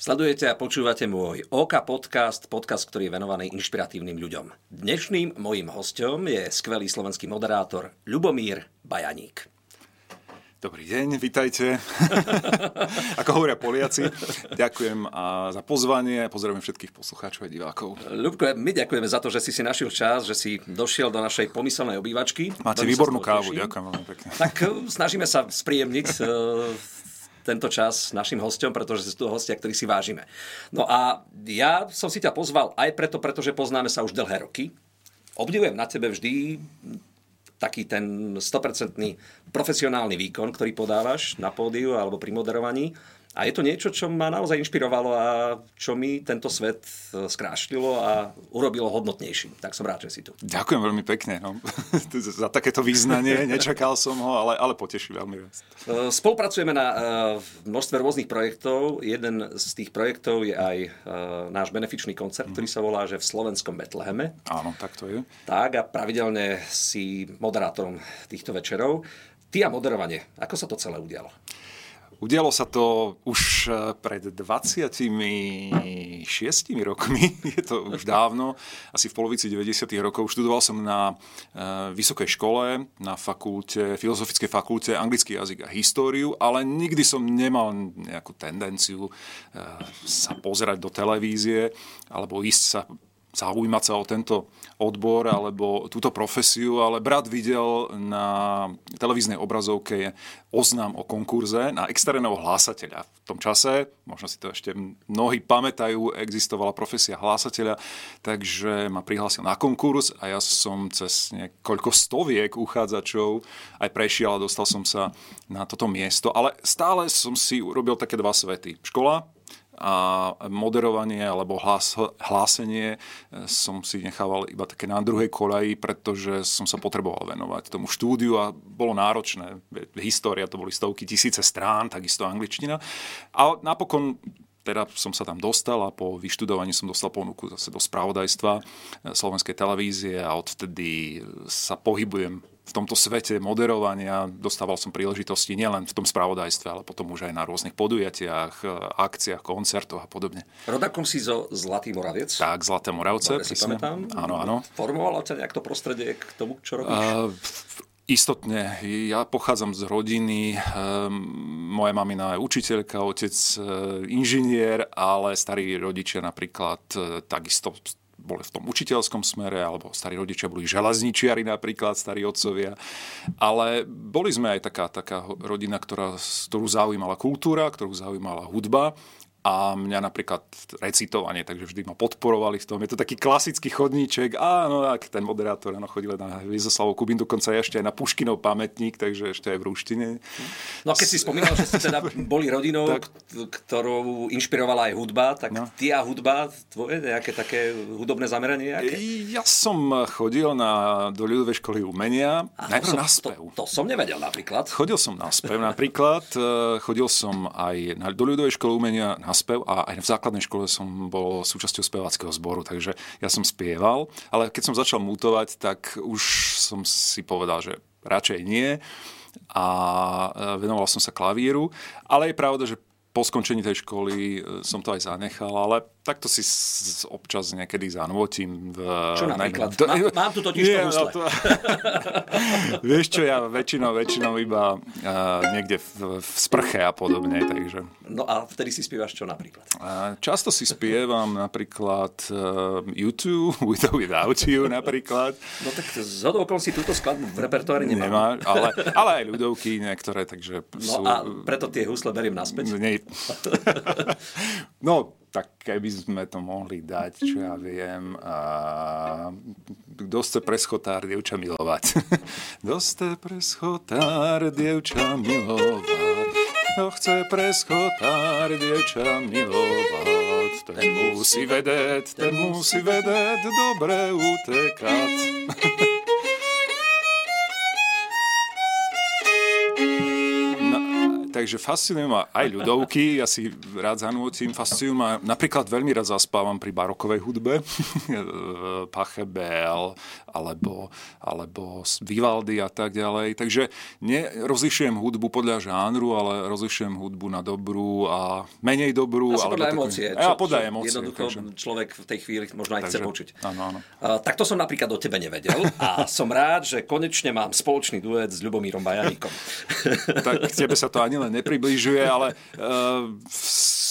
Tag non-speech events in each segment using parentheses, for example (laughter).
Sledujete a počúvate môj OK podcast, podcast, ktorý je venovaný inšpiratívnym ľuďom. Dnešným mojím hostom je skvelý slovenský moderátor Ľubomír Bajaník. Dobrý deň, vitajte. (laughs) Ako hovoria Poliaci, ďakujem a za pozvanie, pozdravujem všetkých poslucháčov a divákov. Ľubko, my ďakujeme za to, že si si našiel čas, že si došiel do našej pomyselnej obývačky. Máte výbornú kávu, ďakujem veľmi pekne. Tak eh, snažíme sa spríjemniť eh, tento čas našim hostom, pretože sú tu hostia, ktorí si vážime. No a ja som si ťa pozval aj preto, pretože poznáme sa už dlhé roky. Obdivujem na tebe vždy taký ten 100% profesionálny výkon, ktorý podávaš na pódiu alebo pri moderovaní. A je to niečo, čo ma naozaj inšpirovalo a čo mi tento svet e, skrášlilo a urobilo hodnotnejší. Tak som rád, že si tu. Ďakujem veľmi pekne no. (laughs) za takéto význanie. Nečakal som ho, ale, ale poteší veľmi. E, spolupracujeme na e, množstve rôznych projektov. Jeden z tých projektov je aj náš benefičný koncert, ktorý sa volá, že v slovenskom Betleheme. Áno, tak to je. Tak a pravidelne si moderátorom týchto večerov. Ty a moderovanie, ako sa to celé udialo? Udialo sa to už e, pred 26 rokmi, (laughs) je to už dávno, asi v polovici 90. rokov. Študoval som na e, vysokej škole, na fakulte, filozofickej fakulte anglický jazyk a históriu, ale nikdy som nemal nejakú tendenciu e, sa pozerať do televízie alebo ísť sa zaujímať sa o tento odbor alebo túto profesiu, ale brat videl na televíznej obrazovke oznám o konkurze na externého hlásateľa. V tom čase, možno si to ešte mnohí pamätajú, existovala profesia hlásateľa, takže ma prihlásil na konkurs a ja som cez niekoľko stoviek uchádzačov aj prešiel a dostal som sa na toto miesto, ale stále som si urobil také dva svety. Škola, a moderovanie alebo hlas, hlásenie e, som si nechával iba také na druhej kolaji, pretože som sa potreboval venovať tomu štúdiu a bolo náročné. História to boli stovky tisíce strán, takisto angličtina. A napokon teda som sa tam dostal a po vyštudovaní som dostal ponuku zase do spravodajstva e, slovenskej televízie a odtedy sa pohybujem v tomto svete moderovania dostával som príležitosti nielen v tom spravodajstve, ale potom už aj na rôznych podujatiach, akciách, koncertoch a podobne. Rodakom si zo Zlatý Moravec? Tak, Zlaté Moravce, Dobre, si pamätám. Áno, áno. Formovalo ťa nejak to prostredie k tomu, čo robíš? Uh, Istotne. Ja pochádzam z rodiny, um, moja mamina je učiteľka, otec uh, inžinier, ale starí rodičia napríklad uh, takisto boli v tom učiteľskom smere, alebo starí rodičia boli železničiari napríklad, starí otcovia. Ale boli sme aj taká, taká rodina, ktorá, ktorú zaujímala kultúra, ktorú zaujímala hudba a mňa napríklad recitovanie, takže vždy ma podporovali v tom. Je to taký klasický chodníček, áno, ak ten moderátor áno, chodil na Viezoslavu Kubín, dokonca ešte aj na Puškinov pamätník, takže ešte aj v Rúštine. No a keď si spomínal, že ste teda (laughs) boli rodinou, tak. ktorú inšpirovala aj hudba, tak no. ty a hudba, tvoje nejaké také hudobné zameranie? Nejaké? Ja som chodil na, do ľudovej školy umenia, a najprv som, na spev. To, to som nevedel napríklad. Chodil som na spev napríklad, (laughs) eh, chodil som aj na, do ľudovej školy umenia na spev a aj v základnej škole som bol súčasťou speváckého zboru, takže ja som spieval, ale keď som začal mutovať, tak už som si povedal, že radšej nie a e, venoval som sa klavíru, ale je pravda, že po skončení tej školy e, som to aj zanechal, ale takto si občas niekedy zanúotím. V, čo napríklad? Na, mám, mám tu totiž nie, to, no (laughs) to Vieš čo, ja väčšinou, väčšinou iba uh, niekde v, v sprche a podobne, takže... No a vtedy si spievaš čo napríklad? Uh, často si spievam napríklad uh, YouTube, (laughs) With or Without You napríklad. No tak z hodou si túto skladbu v repertoári nemám. Nemá, ale, ale aj ľudovky niektoré, takže No sú... a preto tie husle beriem naspäť? Nie. (laughs) no, tak keby sme to mohli dať, čo ja viem, a chce preschotár dievča milovať? (laughs) Chce preschotár dievča milovať? Kto chce preschotár dievča milovať? Ten musí vedieť, ten musí vedieť dobre utekať. (laughs) takže fascinujú ma aj ľudovky, ja si rád zanúcim, fascinujú ma, napríklad veľmi rád zaspávam pri barokovej hudbe, (laughs) Pachelbel, alebo, alebo Vivaldi a tak ďalej. Takže nerozlišujem hudbu podľa žánru, ale rozlišujem hudbu na dobrú a menej dobrú. Asi podľa emócie. Čo, ja, podľa čo emócie. Jednoducho takže... človek v tej chvíli možno aj takže, chce počuť. Áno, áno. Uh, takto som napríklad o tebe nevedel a som rád, že konečne mám spoločný duet s Ľubomírom Bajaníkom. tak tebe sa to ani len nepribližuje, ale uh,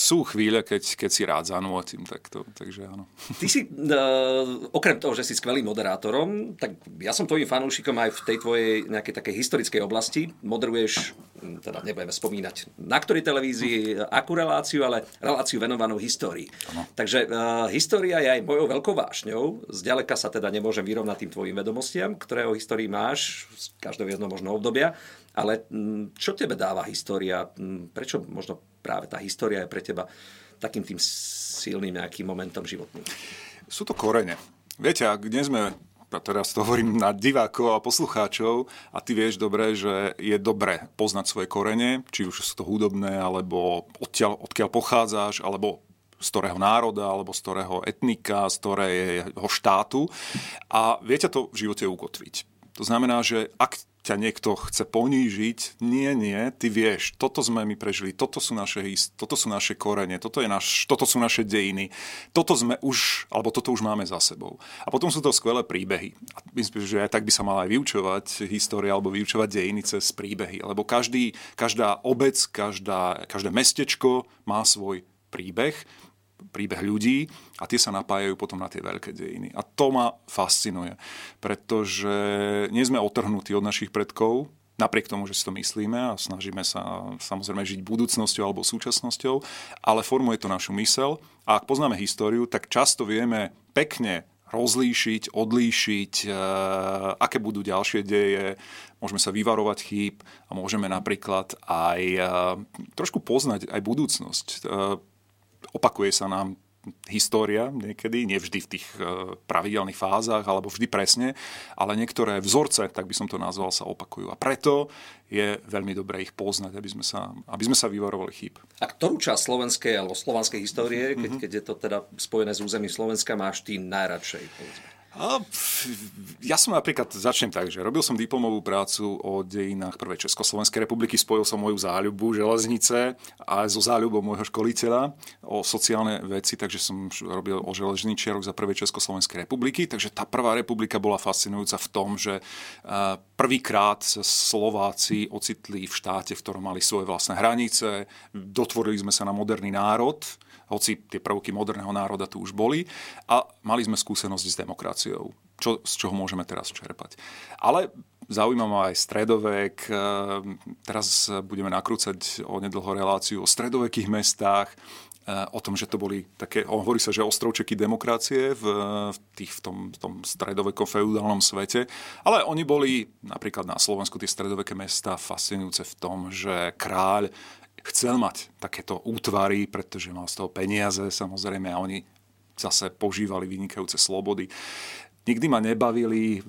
sú chvíle, keď, keď si rád zanútim, tak to, takže áno. Ty si, uh, okrem toho, že si skvelým moderátorom, tak ja som tvojim fanúšikom aj v tej tvojej nejakej takej historickej oblasti. Moderuješ, hm, teda nebudeme spomínať na ktorej televízii, akú reláciu, ale reláciu venovanú histórii. Ano. Takže uh, história je aj mojou veľkou vášňou. Zďaleka sa teda nemôžem vyrovnať tým tvojim vedomostiam, ktoré o histórii máš z každého jedno možno obdobia. Ale hm, čo tebe dáva história? Hm, prečo možno práve tá história je pre teba takým tým silným nejakým momentom životným? Sú to korene. Viete, ak dnes sme a teraz to hovorím na divákov a poslucháčov a ty vieš dobre, že je dobre poznať svoje korene, či už sú to hudobné, alebo odtiaľ, odkiaľ pochádzaš, alebo z ktorého národa, alebo z ktorého etnika, z ktorého štátu a viete to v živote ukotviť. To znamená, že ak ťa niekto chce ponížiť. Nie, nie, ty vieš, toto sme my prežili, toto sú naše, toto sú naše korene, toto, je naš, toto sú naše dejiny, toto sme už, alebo toto už máme za sebou. A potom sú to skvelé príbehy. A myslím, že aj tak by sa mala aj vyučovať história alebo vyučovať dejiny cez príbehy, lebo každý, každá obec, každá, každé mestečko má svoj príbeh príbeh ľudí a tie sa napájajú potom na tie veľké dejiny. A to ma fascinuje, pretože nie sme otrhnutí od našich predkov, napriek tomu, že si to myslíme a snažíme sa samozrejme žiť budúcnosťou alebo súčasnosťou, ale formuje to našu mysel a ak poznáme históriu, tak často vieme pekne rozlíšiť, odlíšiť, e, aké budú ďalšie deje, môžeme sa vyvarovať chýb a môžeme napríklad aj e, trošku poznať aj budúcnosť. E, opakuje sa nám história niekedy, nevždy v tých e, pravidelných fázach alebo vždy presne, ale niektoré vzorce, tak by som to nazval, sa opakujú. A preto je veľmi dobré ich poznať, aby sme sa, aby sme sa vyvarovali chýb. A ktorú časť slovenskej alebo slovanskej histórie, keď, mm-hmm. keď je to teda spojené s územím Slovenska, máš ty najradšej? Povedzme? Ja som napríklad, začnem tak, že robil som diplomovú prácu o dejinách Prvej Československej republiky, spojil som moju záľubu železnice a so záľubou môjho školiteľa o sociálne veci, takže som robil o železničiarok za Prvej Československej republiky, takže tá prvá republika bola fascinujúca v tom, že prvýkrát Slováci ocitli v štáte, v ktorom mali svoje vlastné hranice, dotvorili sme sa na moderný národ, hoci tie prvky moderného národa tu už boli. A mali sme skúsenosť s demokraciou, čo, z čoho môžeme teraz čerpať. Ale zaujíma ma aj stredovek. Eh, teraz budeme nakrúcať o nedlho reláciu o stredovekých mestách, eh, o tom, že to boli také, hovorí sa, že ostrovčeky demokracie v, v, tých, v, tom, v tom stredovekom feudálnom svete, ale oni boli napríklad na Slovensku tie stredoveké mesta fascinujúce v tom, že kráľ chcel mať takéto útvary, pretože mal z toho peniaze samozrejme a oni zase požívali vynikajúce slobody. Nikdy ma nebavili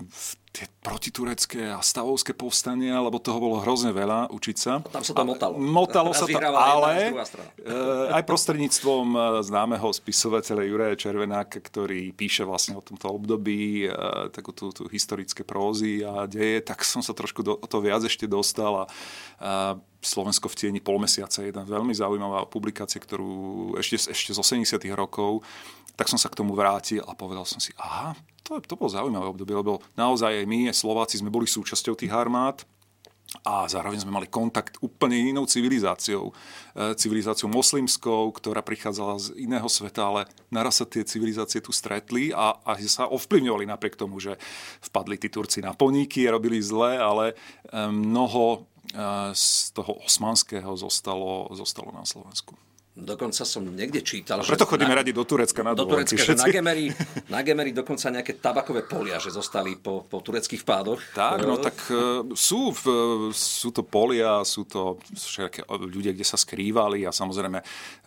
tie protiturecké a stavovské povstania, lebo toho bolo hrozne veľa učiť sa. Tam sa to motalo. Motalo (laughs) sa to, ale eh, aj prostredníctvom eh, známeho spisovateľa Juraja Červenáka, ktorý píše vlastne o tomto období eh, takú tú, tú historické prózy a deje, tak som sa trošku do, o to viac ešte dostal a, a Slovensko v tieni pol mesiaca je jedna veľmi zaujímavá publikácia, ktorú ešte, ešte z 80 rokov, tak som sa k tomu vrátil a povedal som si, aha, to, to bolo zaujímavé obdobie, lebo naozaj aj my, Slováci, sme boli súčasťou tých armád, a zároveň sme mali kontakt úplne inou civilizáciou. E, civilizáciou moslimskou, ktorá prichádzala z iného sveta, ale naraz sa tie civilizácie tu stretli a, a sa ovplyvňovali napriek tomu, že vpadli tí Turci na poníky a robili zle, ale e, mnoho z toho osmanského zostalo, zostalo na Slovensku. Dokonca som niekde čítal, že... Preto chodíme na, radi do Turecka na do Turecka, že na Gemery, na Gemery dokonca nejaké tabakové polia, že zostali po, po tureckých pádoch. Tak, no tak uh, sú, sú to polia, sú to všetké ľudia, kde sa skrývali a samozrejme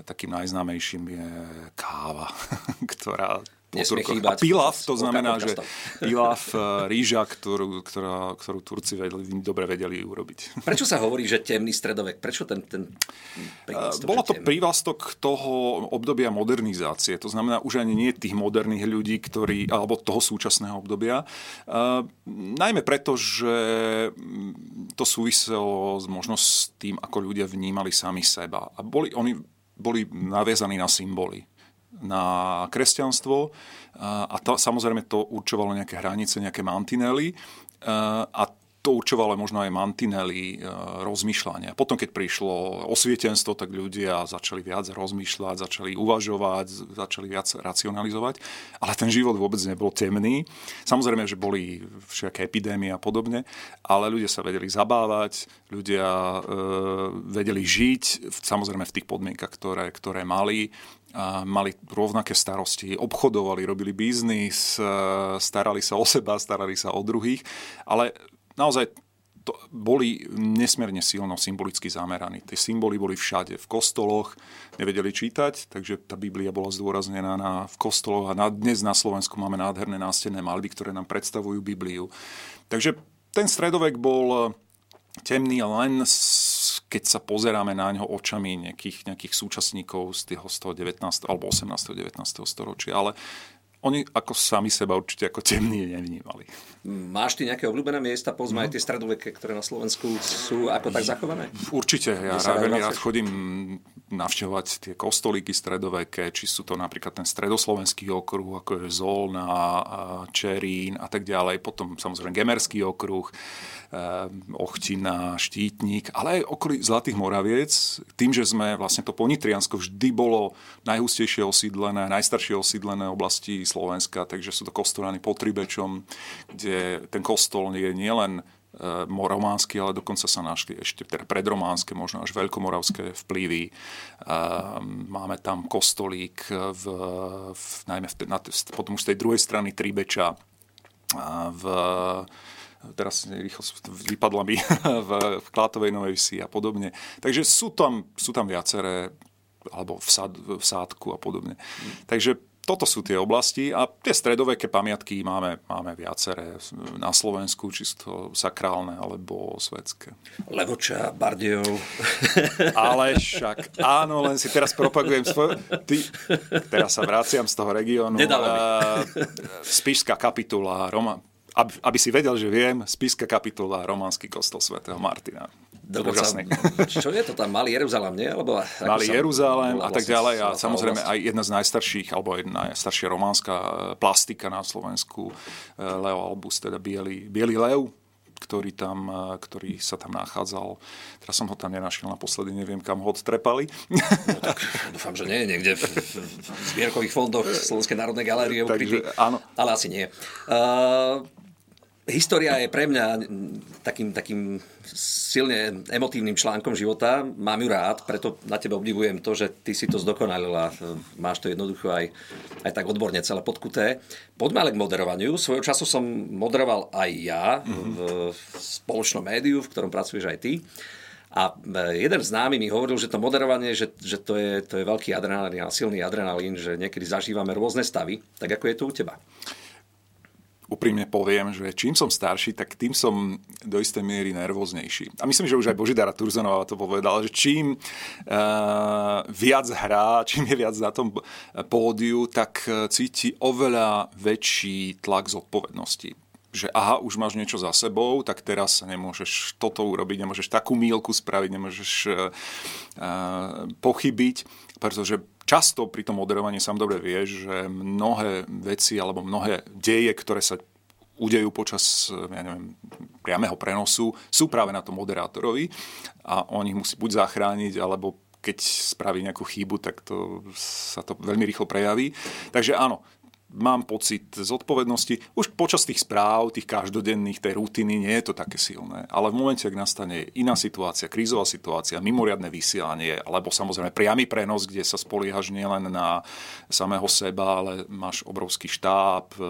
takým najznámejším je káva, (laughs) ktorá Nesmie Turkoch. chýbať A pilaf, to znamená, že (laughs) pilaf, e, rýža, ktorú, ktorá, ktorú Turci vedeli, dobre vedeli urobiť. Prečo sa hovorí, že temný stredovek? Prečo ten, ten prívlastok, Bolo to temný? prívlastok toho obdobia modernizácie, to znamená už ani nie tých moderných ľudí, ktorí, alebo toho súčasného obdobia. Uh, najmä preto, že mm, to súviselo s- možno s tým, ako ľudia vnímali sami seba. A boli, oni boli naviazaní na symboly na kresťanstvo. A to, samozrejme to určovalo nejaké hranice, nejaké mantinely. A to určovalo možno aj mantinely e, rozmýšľania. Potom, keď prišlo osvietenstvo, tak ľudia začali viac rozmýšľať, začali uvažovať, začali viac racionalizovať, ale ten život vôbec nebol temný. Samozrejme, že boli všaké epidémie a podobne, ale ľudia sa vedeli zabávať, ľudia e, vedeli žiť, samozrejme v tých podmienkach, ktoré, ktoré mali a mali rovnaké starosti, obchodovali, robili biznis, e, starali sa o seba, starali sa o druhých, ale naozaj to boli nesmierne silno symbolicky zameraní. Tie symboly boli všade, v kostoloch, nevedeli čítať, takže tá Biblia bola zdôraznená na, v kostoloch a na, dnes na Slovensku máme nádherné nástenné malby, ktoré nám predstavujú Bibliu. Takže ten stredovek bol temný len keď sa pozeráme na ňo očami nejakých, nejakých súčasníkov z, toho, z toho 19. alebo 18. 19. storočia, ale oni ako sami seba určite ako temní nevnímali. Máš ty nejaké obľúbené miesta, povedzme Mhm. aj tie stredoveké, ktoré na Slovensku sú ako tak zachované? Určite, ja veľmi rád chodím navštevovať tie kostolíky stredoveké, či sú to napríklad ten stredoslovenský okruh, ako je Zolna, Čerín a tak ďalej, potom samozrejme Gemerský okruh, eh, Ochtina, Štítnik, ale aj okolí Zlatých Moraviec, tým, že sme vlastne to Ponitriansko vždy bolo najhustejšie osídlené, najstaršie osídlené oblasti Slovenska, takže sú to kostolany pod Tribečom, kde ten kostol je nielen e, románsky, ale dokonca sa našli ešte teda predrománske, možno až veľkomoravské vplyvy. E, Máme tam kostolík v, v, najmä v, na, potom už z tej druhej strany Tribeča a v teraz rýchlo vypadla mi (laughs) v, v Klátovej Novej Vsi a podobne. Takže sú tam, sú tam viaceré, alebo v, sad, v sádku a podobne. Takže toto sú tie oblasti a tie stredoveké pamiatky máme, máme viaceré na Slovensku, či sú to sakrálne alebo svetské. Levoča, Bardejov. (laughs) Ale však áno, len si teraz propagujem svoj... Ty, teraz sa vraciam z toho regiónu. Eh, Spišská kapitula, Roma, aby, aby si vedel, že viem, Spišská kapitula, Románsky kostol svätého Martina. Úžasný. čo je to tam? Malý Jeruzalém, nie? Alebo Malý sa Jeruzalém a tak vlastne ďalej. A samozrejme aj jedna z najstarších, alebo jedna najstaršia románska eh, plastika na Slovensku, eh, Leo Albus, teda Bielý, Bielý lev, ktorý, tam, eh, ktorý sa tam nachádzal. Teraz som ho tam nenašiel naposledy, neviem, kam ho odtrepali. Dúfam, že nie je niekde v, v, zbierkových fondoch Slovenskej národnej galérie. Takže áno. Ale asi nie. Uh, História je pre mňa takým, takým silne emotívnym článkom života. Mám ju rád, preto na tebe obdivujem to, že ty si to zdokonalila. Máš to jednoducho aj, aj tak odborne celé podkuté. Poďme ale k moderovaniu. Svojho času som moderoval aj ja v spoločnom médiu, v ktorom pracuješ aj ty. A e, jeden známy mi hovoril, že to moderovanie, že, že to, je, to je veľký adrenalín a silný adrenalín, že niekedy zažívame rôzne stavy. Tak ako je to u teba? Úprimne poviem, že čím som starší, tak tým som do istej miery nervóznejší. A myslím, že už aj Božidara Turzonová to povedala, že čím uh, viac hrá, čím je viac na tom pódiu, tak eh, cíti oveľa väčší tlak zodpovednosti že aha, už máš niečo za sebou, tak teraz nemôžeš toto urobiť, nemôžeš takú mílku spraviť, nemôžeš uh, pochybiť, pretože často pri tom moderovaní sám dobre vieš, že mnohé veci alebo mnohé deje, ktoré sa udejú počas ja neviem, priameho prenosu, sú práve na tom moderátorovi a on ich musí buď zachrániť, alebo keď spraví nejakú chybu, tak to sa to veľmi rýchlo prejaví. Takže áno, mám pocit zodpovednosti. Už počas tých správ, tých každodenných, tej rutiny nie je to také silné. Ale v momente, ak nastane iná situácia, krízová situácia, mimoriadne vysielanie, alebo samozrejme priamy prenos, kde sa spoliehaš nielen na samého seba, ale máš obrovský štáb, e,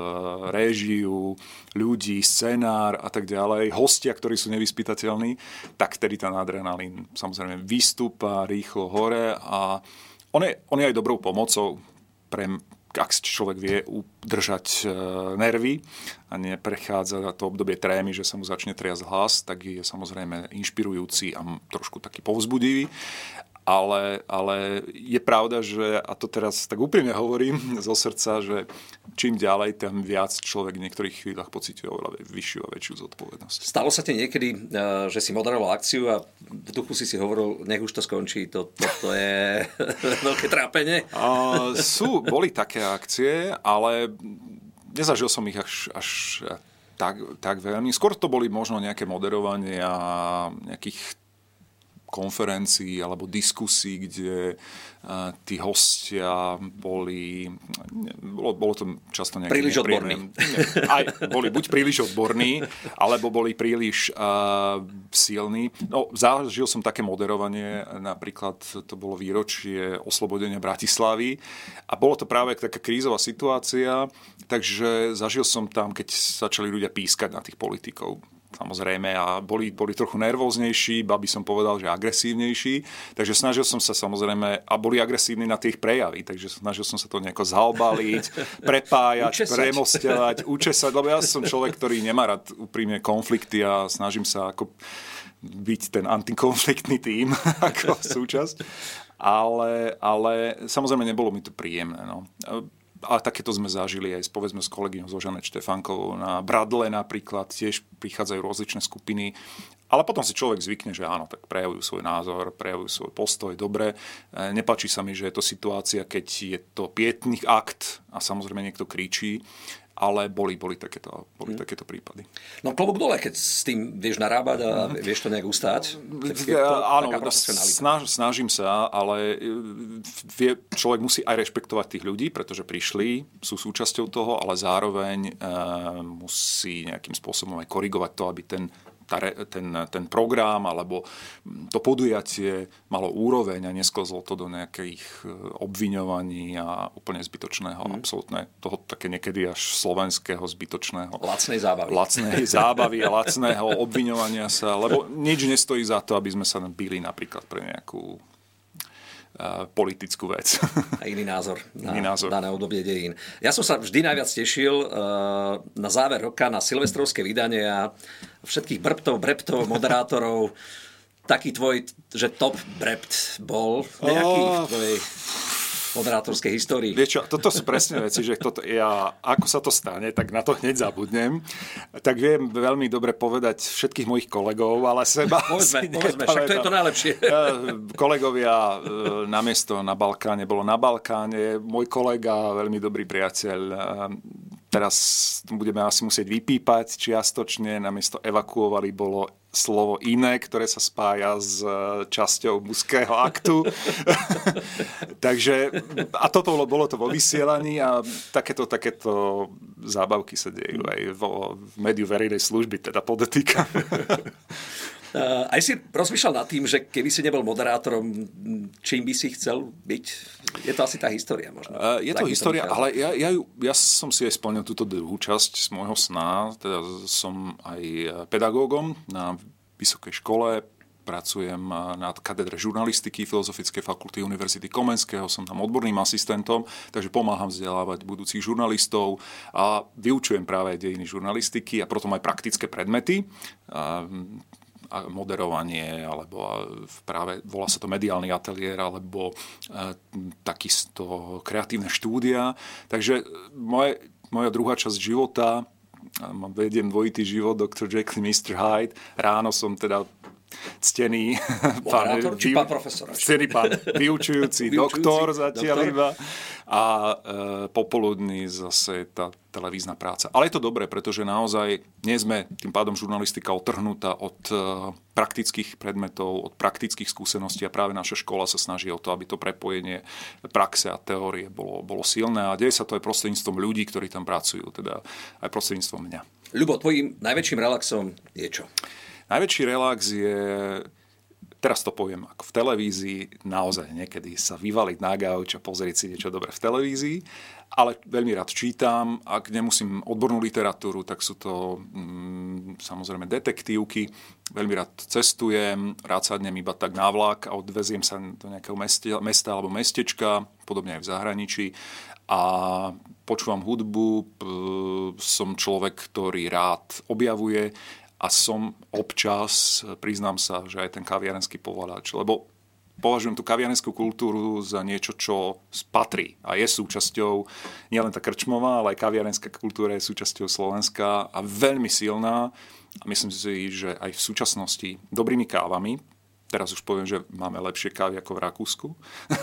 réžiu, ľudí, scenár a tak ďalej, hostia, ktorí sú nevyspytateľní, tak vtedy ten adrenalín samozrejme vystúpa rýchlo hore a on je, on je aj dobrou pomocou pre ak človek vie udržať nervy a neprechádza to obdobie trémy, že sa mu začne triasť hlas, tak je samozrejme inšpirujúci a trošku taký povzbudivý ale, ale je pravda, že, a to teraz tak úprimne hovorím (laughs) zo srdca, že čím ďalej, tým viac človek v niektorých chvíľach pociťuje oveľa vyššiu a väčšiu zodpovednosť. Stalo sa ti niekedy, eh, že si moderoval akciu a v duchu si si hovoril, nech už to skončí, to, to, to je (laughs) veľké trápenie? Uh, sú, boli také akcie, ale nezažil som ich až, až tak, tak veľmi. Skôr to boli možno nejaké moderovanie a nejakých konferencií alebo diskusí, kde tí hostia boli, bolo, bolo to často nejaké príliš odborní. Aj boli buď príliš odborní, alebo boli príliš uh, silní. No, zažil som také moderovanie, napríklad to bolo výročie oslobodenia Bratislavy a bolo to práve taká krízová situácia, takže zažil som tam, keď začali ľudia pískať na tých politikov samozrejme a boli, boli trochu nervóznejší, ba by som povedal, že agresívnejší, takže snažil som sa samozrejme, a boli agresívni na tých prejavy, takže snažil som sa to nejako zaobaliť, (laughs) prepájať, učesať. premostovať, učesať, lebo ja som človek, ktorý nemá rád úprimne konflikty a snažím sa ako byť ten antikonfliktný tým (laughs) ako súčasť. Ale, ale samozrejme nebolo mi to príjemné. No a takéto sme zažili aj povedzme s kolegyňou Zožanet Štefánkovou na Bradle napríklad, tiež prichádzajú rozličné skupiny, ale potom si človek zvykne, že áno, tak prejavujú svoj názor, prejavujú svoj postoj, dobre. E, nepačí sa mi, že je to situácia, keď je to pietný akt a samozrejme niekto kričí, ale boli, boli, takéto, boli hmm. takéto prípady. No klobúk dole, keď s tým vieš narábať a vieš to nejak ustáť. Áno, snaž, snažím sa, ale e, vie, človek musí aj rešpektovať tých ľudí, pretože prišli, sú súčasťou toho, ale zároveň e, musí nejakým spôsobom aj korigovať to, aby ten tá, ten, ten program alebo to podujatie malo úroveň a nesklzlo to do nejakých e, obviňovaní a úplne zbytočného, mm. absolútne toho také niekedy až slovenského zbytočného. Lacnej zábavy. Lacnej zábavy a lacného obviňovania sa, lebo nič nestojí za to, aby sme sa byli napríklad pre nejakú politickú vec. A iný názor na iný názor. dané obdobie dejín. Ja som sa vždy najviac tešil na záver roka na silvestrovské vydanie a všetkých brbtov, breptov, (laughs) moderátorov. Taký tvoj, že top brept bol nejaký oh. v tvojej moderátorskej histórii. Vieš čo, toto sú presne veci, že toto, ja, ako sa to stane, tak na to hneď zabudnem. Tak viem veľmi dobre povedať všetkých mojich kolegov, ale seba (laughs) povedzme, povedzme, však to je to najlepšie. (laughs) Kolegovia e, namiesto na Balkáne bolo na Balkáne. Môj kolega, veľmi dobrý priateľ, teraz budeme asi musieť vypípať čiastočne, namiesto evakuovali bolo slovo iné, ktoré sa spája s e, časťou mužského aktu. (laughs) Takže, a toto bolo, to vo vysielaní a takéto, takéto zábavky sa dejú aj vo, v médiu verejnej služby, teda podotýkam. (laughs) Aj si rozmýšľal nad tým, že keby si nebol moderátorom, čím by si chcel byť? Je to asi tá história možno. Uh, je to história, ale ja, ja, ja som si aj splnil túto druhú časť z môjho sna. Teda som aj pedagógom na vysokej škole, pracujem na katedre žurnalistiky Filozofickej fakulty Univerzity Komenského, som tam odborným asistentom, takže pomáham vzdelávať budúcich žurnalistov a vyučujem práve dejiny žurnalistiky a potom aj praktické predmety moderovanie, alebo práve volá sa to mediálny ateliér, alebo e, takisto kreatívne štúdia. Takže moje, moja druhá časť života vediem dvojitý život, Dr. Jekyll, Mr. Hyde. Ráno som teda ctený pán, či pán profesor? Ctený pán vyučujúci, (laughs) vyučujúci doktor zatiaľ doktor. iba a e, popoludní zase tá televízna práca. Ale je to dobré, pretože naozaj nie sme tým pádom žurnalistika otrhnutá od e, praktických predmetov, od praktických skúseností a práve naša škola sa snaží o to, aby to prepojenie praxe a teórie bolo, bolo silné a deje sa to aj prostredníctvom ľudí, ktorí tam pracujú, teda aj prostredníctvom mňa. Ľubo, tvojim najväčším relaxom je čo? Najväčší relax je teraz to poviem ako v televízii, naozaj niekedy sa vyvaliť na gauč a pozrieť si niečo dobré v televízii, ale veľmi rád čítam. Ak nemusím odbornú literatúru, tak sú to mm, samozrejme detektívky, veľmi rád cestujem, rád sadnem iba tak na vlak a odveziem sa do nejakého meste, mesta alebo mestečka, podobne aj v zahraničí a počúvam hudbu, som človek, ktorý rád objavuje a som občas, priznám sa, že aj ten kaviarenský povolač, lebo považujem tú kaviarenskú kultúru za niečo, čo patrí a je súčasťou, nielen tá krčmová, ale aj kaviarenská kultúra je súčasťou Slovenska a veľmi silná. A myslím si, že aj v súčasnosti dobrými kávami, teraz už poviem, že máme lepšie kávy ako v Rakúsku,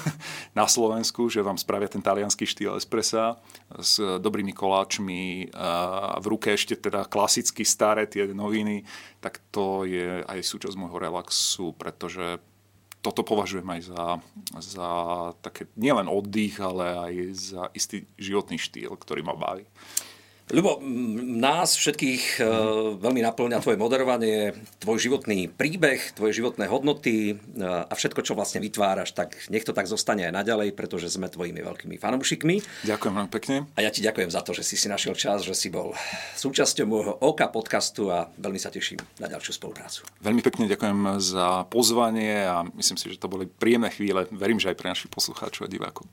(laughs) na Slovensku, že vám spravia ten talianský štýl espressa s dobrými koláčmi a v ruke ešte teda klasicky staré tie noviny, tak to je aj súčasť môjho relaxu, pretože toto považujem aj za, za také nielen oddych, ale aj za istý životný štýl, ktorý ma baví. Ľubo, nás všetkých mm. veľmi naplňa tvoje moderovanie, tvoj životný príbeh, tvoje životné hodnoty e, a všetko, čo vlastne vytváraš, tak nech to tak zostane aj naďalej, pretože sme tvojimi veľkými fanúšikmi. Ďakujem veľmi pekne. A ja ti ďakujem za to, že si si našiel čas, že si bol súčasťou môjho OK podcastu a veľmi sa teším na ďalšiu spoluprácu. Veľmi pekne ďakujem za pozvanie a myslím si, že to boli príjemné chvíle. Verím, že aj pre našich poslucháčov a divákov.